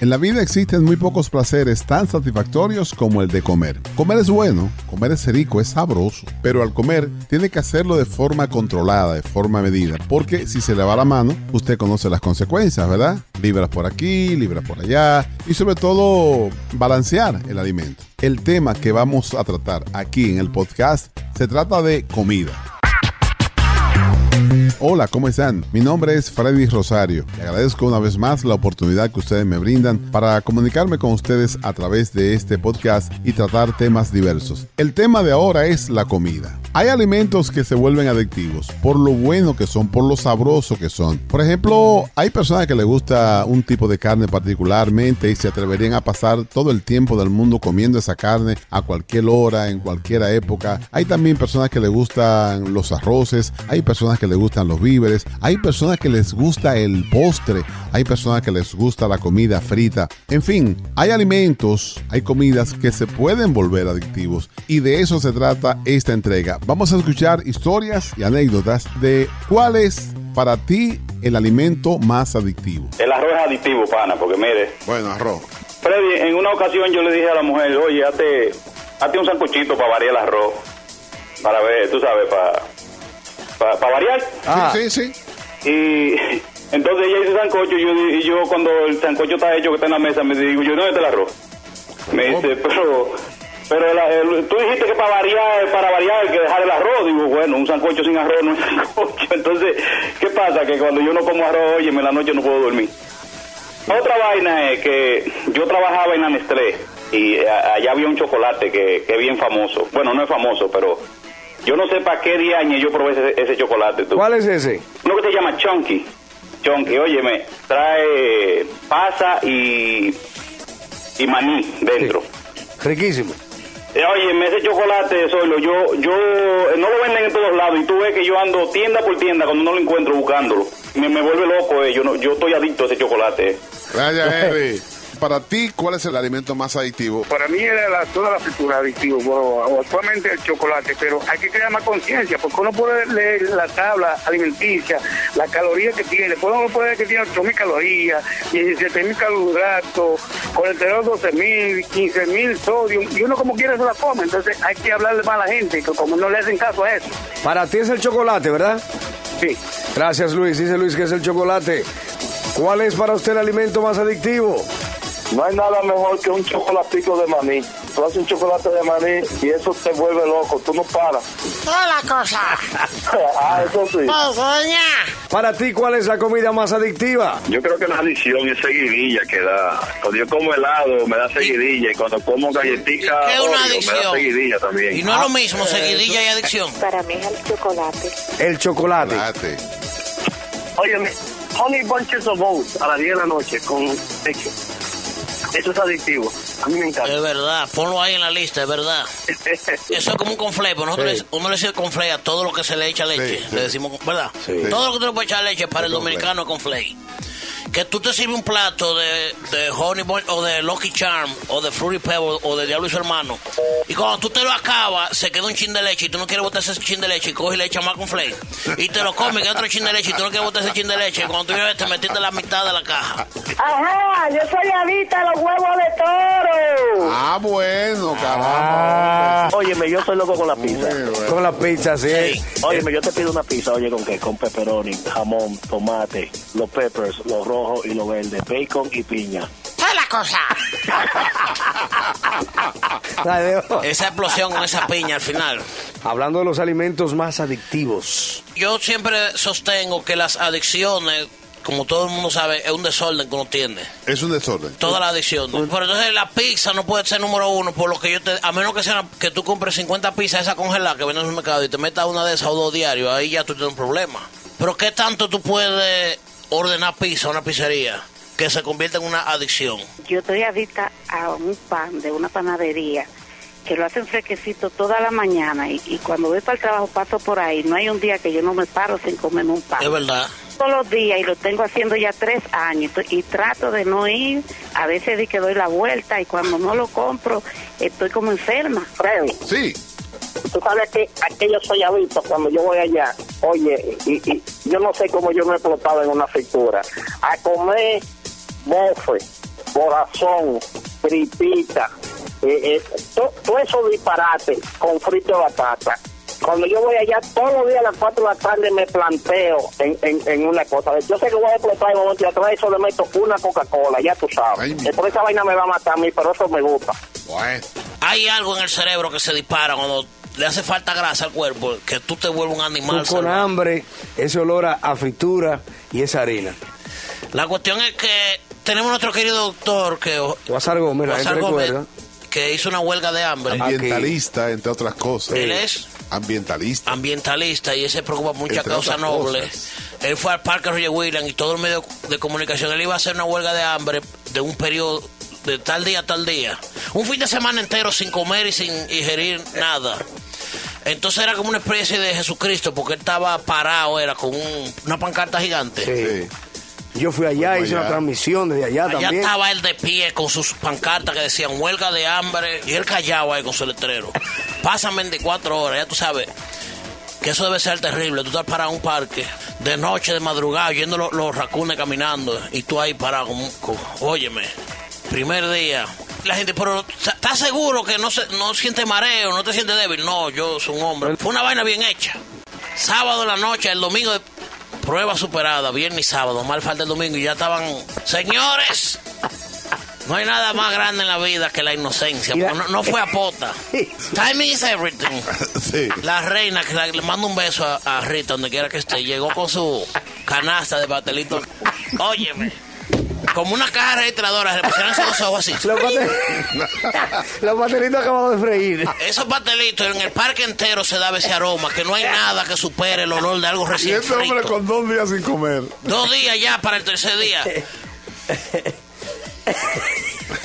En la vida existen muy pocos placeres tan satisfactorios como el de comer. Comer es bueno, comer es rico, es sabroso, pero al comer tiene que hacerlo de forma controlada, de forma medida, porque si se le va la mano, usted conoce las consecuencias, ¿verdad? Libras por aquí, libras por allá y sobre todo balancear el alimento. El tema que vamos a tratar aquí en el podcast se trata de comida. Hola, ¿cómo están? Mi nombre es Freddy Rosario. Le agradezco una vez más la oportunidad que ustedes me brindan para comunicarme con ustedes a través de este podcast y tratar temas diversos. El tema de ahora es la comida. Hay alimentos que se vuelven adictivos por lo bueno que son, por lo sabroso que son. Por ejemplo, hay personas que les gusta un tipo de carne particularmente y se atreverían a pasar todo el tiempo del mundo comiendo esa carne a cualquier hora, en cualquier época. Hay también personas que les gustan los arroces, hay personas que les gustan los víveres, hay personas que les gusta el postre, hay personas que les gusta la comida frita. En fin, hay alimentos, hay comidas que se pueden volver adictivos y de eso se trata esta entrega. Vamos a escuchar historias y anécdotas de cuál es para ti el alimento más adictivo. El arroz es adictivo, pana, porque mire. Bueno, arroz. Freddy, en una ocasión yo le dije a la mujer, oye, hazte, hazte un sancochito para variar el arroz. Para ver, tú sabes, para para variar. Ah. Sí, sí, sí. Y entonces ella hizo sancocho y yo, y yo cuando el sancocho está hecho, que está en la mesa, me digo, yo, ¿dónde está el arroz? Me dice, pero... Pero tú dijiste que para variar, para variar hay que dejar el arroz. Digo, bueno, un sancocho sin arroz no es sancocho. Entonces, ¿qué pasa? Que cuando yo no como arroz, oye, en la noche no puedo dormir. Otra vaina es que yo trabajaba en Anestlé y allá había un chocolate que, que es bien famoso. Bueno, no es famoso, pero yo no sé para qué día yo probé ese, chocolate. Tú. ¿Cuál es ese? Uno que se llama Chunky. Chunky, óyeme, trae pasa y, y maní dentro. Riquísimo. Eh, oye, ese chocolate, solo yo, yo, no lo venden en todos lados y tú ves que yo ando tienda por tienda cuando no lo encuentro buscándolo. Me, me vuelve loco, eh. yo, no, yo estoy adicto a ese chocolate. Gracias, Henry. Para ti, ¿cuál es el alimento más adictivo? Para mí era la, toda la fritura adictivo, bueno, actualmente el chocolate, pero hay que crear más conciencia, porque uno puede leer la tabla alimenticia, la caloría que tiene, después uno puede ver que tiene 8.000 calorías, 17.000 carbohidratos, colesterol 12.000, 15.000 sodio, y uno como quiere se la come, entonces hay que hablarle más a la gente, que como no le hacen caso a eso. Para ti es el chocolate, ¿verdad? Sí. Gracias Luis, dice Luis que es el chocolate. ¿Cuál es para usted el alimento más adictivo? No hay nada mejor que un chocolatico de maní. Tú haces un chocolate de maní y eso te vuelve loco. Tú no paras. Toda la cosa. ah, eso sí. Para ti, ¿cuál es la comida más adictiva? Yo creo que la adicción es seguidilla que da. Cuando yo como helado me da seguidilla y cuando como galletita ¿Qué es una adicción? me da seguidilla también. Y no es lo mismo, seguidilla y adicción. Para mí es el chocolate. El chocolate. chocolate. Óyeme, Honey Bunches of Oats a las 10 de la noche con leche. Eso es adictivo. A mí me encanta. Es verdad, ponlo ahí en la lista, es verdad. Eso es como un conflé, pues nosotros uno le dice conflé a todo lo que se le echa leche. le decimos, ¿verdad? Todo lo que te le puede echar leche para el, dominicano es conflé que tú te sirves un plato de, de Honey Boy o de Lucky Charm o de Fruity Pebble o de Diablo y su hermano y cuando tú te lo acabas se queda un chin de leche y tú no quieres botar ese chin de leche y coges y le echas más con flake y te lo comes queda otro chin de leche y tú no quieres botar ese chin de leche y cuando tú vienes te metiste la mitad de la caja. Ajá yo soy adicta a los huevos de toro. Ah bueno caramba. Ah. óyeme yo soy loco con la pizza. con la pizza sí, sí. óyeme yo te pido una pizza oye con qué con pepperoni jamón tomate los peppers los rojos y lo verde, bacon y piña. ¿Qué es la cosa? esa explosión con esa piña al final. Hablando de los alimentos más adictivos. Yo siempre sostengo que las adicciones como todo el mundo sabe, es un desorden que uno tiene. Es un desorden. Toda la adicción. Pero entonces la pizza no puede ser número uno, por lo que yo te. A menos que sea que tú compres 50 pizzas esa congelada que viene en el mercado y te metas una de esas o dos diarios, ahí ya tú tienes un problema. Pero ¿qué tanto tú puedes ordenar pizza a una pizzería que se convierte en una adicción? Yo estoy adicta a un pan de una panadería que lo hacen fresquecito toda la mañana y, cuando voy para el trabajo paso por ahí. No hay un día que yo no me paro sin comerme un pan. Es verdad. Todos los días y lo tengo haciendo ya tres años y trato de no ir. A veces di que doy la vuelta y cuando no lo compro estoy como enferma. Sí. Tú sabes que aquello soy adicto cuando yo voy allá. Oye, y, yo no sé cómo yo me he explotado en una fritura. A comer bofe, corazón, tripita, eh, eh, todo eso disparate con frito de batata. Cuando yo voy allá todos los días a las 4 de la tarde me planteo en, en, una cosa. Yo sé que voy a explotar en un momento y atrás eso le meto una Coca-Cola, ya tú sabes. Por esa vaina me va a matar a mí, pero eso me gusta. Hay algo en el cerebro que se dispara cuando le hace falta grasa al cuerpo, que tú te vuelves un animal. con hambre, ese olor a, fritura y esa harina. La cuestión es que tenemos nuestro querido doctor que... Guasar Gómez, que hizo una huelga de hambre. Ambientalista, entre otras cosas. Él es ambientalista. Ambientalista y ese preocupa mucha causa noble. Él fue al Parque Roger Williams y todo el medio de comunicación. Él iba a hacer una huelga de hambre de un periodo de tal día a tal día. Un fin de semana entero sin comer y sin ingerir nada. Entonces era como una especie de Jesucristo porque él estaba parado, era con una pancarta gigante. Sí. Yo fui allá, hice una transmisión desde allá, también. Allá estaba él de pie con sus pancartas que decían huelga de hambre y él callado ahí con su letrero. Pasan 24 horas, ya tú sabes que eso debe ser terrible. Tú estás parado en un parque de noche, de madrugada, yendo los, racunes caminando y tú ahí parado con, óyeme, primer día. La gente, pero ¿estás seguro que no, se, no siente mareo, no te sientes débil? No, yo soy un hombre. Fue una vaina bien hecha. Sábado en la noche, el domingo Prueba superada, viernes y sábado, mal falta el domingo y ya estaban. Señores, no hay nada más grande en la vida que la inocencia. no, fue a pota. Timing is everything. La reina, que le mando un beso a, Rita, donde quiera que esté, llegó con su canasta de pastelito. Óyeme como una caja registradora, le pusieron los ojos así. Los, pastelitos acabados de freír. Esos pastelitos en el parque entero se da ese aroma, que no hay nada que supere el olor de algo recién Y ese hombre con dos días sin comer. Dos días ya para el tercer día.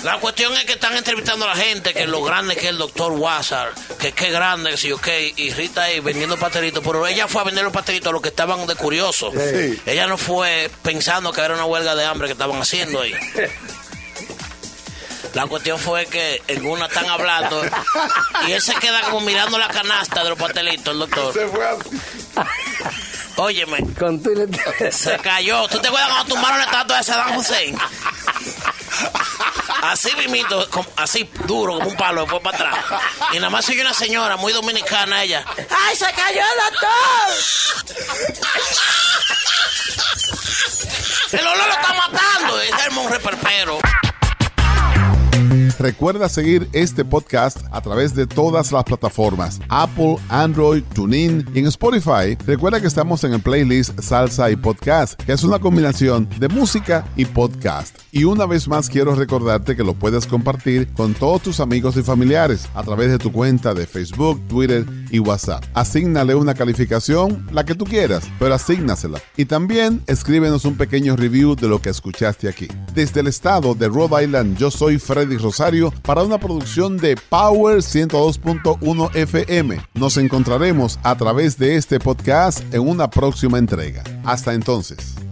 La cuestión es que están entrevistando a la gente, que lo grande que es el doctor Wazar, que qué grande, que sí, ok, y Rita ahí vendiendo pastelitos, pero ella fue a vender los pastelitos a los que estaban de curiosos. Ella no fue pensando que era una huelga de hambre que estaban haciendo ahí. La cuestión fue que en una están hablando y él se queda como mirando la canasta de los pastelitos, el doctor. Se fue así. Óyeme. Se cayó. ¿Tú te acuerdas cuando tumbaron la estatua de Saddam Hussein? Así mismito, así duro como un palo, después para atrás. Y nada más sigue una señora muy dominicana ella. ¡Ay, se cayó el doctor! El olor lo está matando, es el monje perpero. Recuerda seguir este podcast a través de todas las plataformas, Apple, Android, TuneIn y en Spotify. Recuerda que estamos en el playlist Salsa y Podcast, que es una combinación de música y podcast. Y una vez más quiero recordarte que lo puedes compartir con todos tus amigos y familiares a través de tu cuenta de Facebook, Twitter y WhatsApp. Asignale una calificación, la que tú quieras, pero asígnasela. Y también escríbenos un pequeño review de lo que escuchaste aquí. Desde el estado de Rhode Island, yo soy Freddy Rosario para una producción de Power 102.1 FM. Nos encontraremos a través de este podcast en una próxima entrega. Hasta entonces.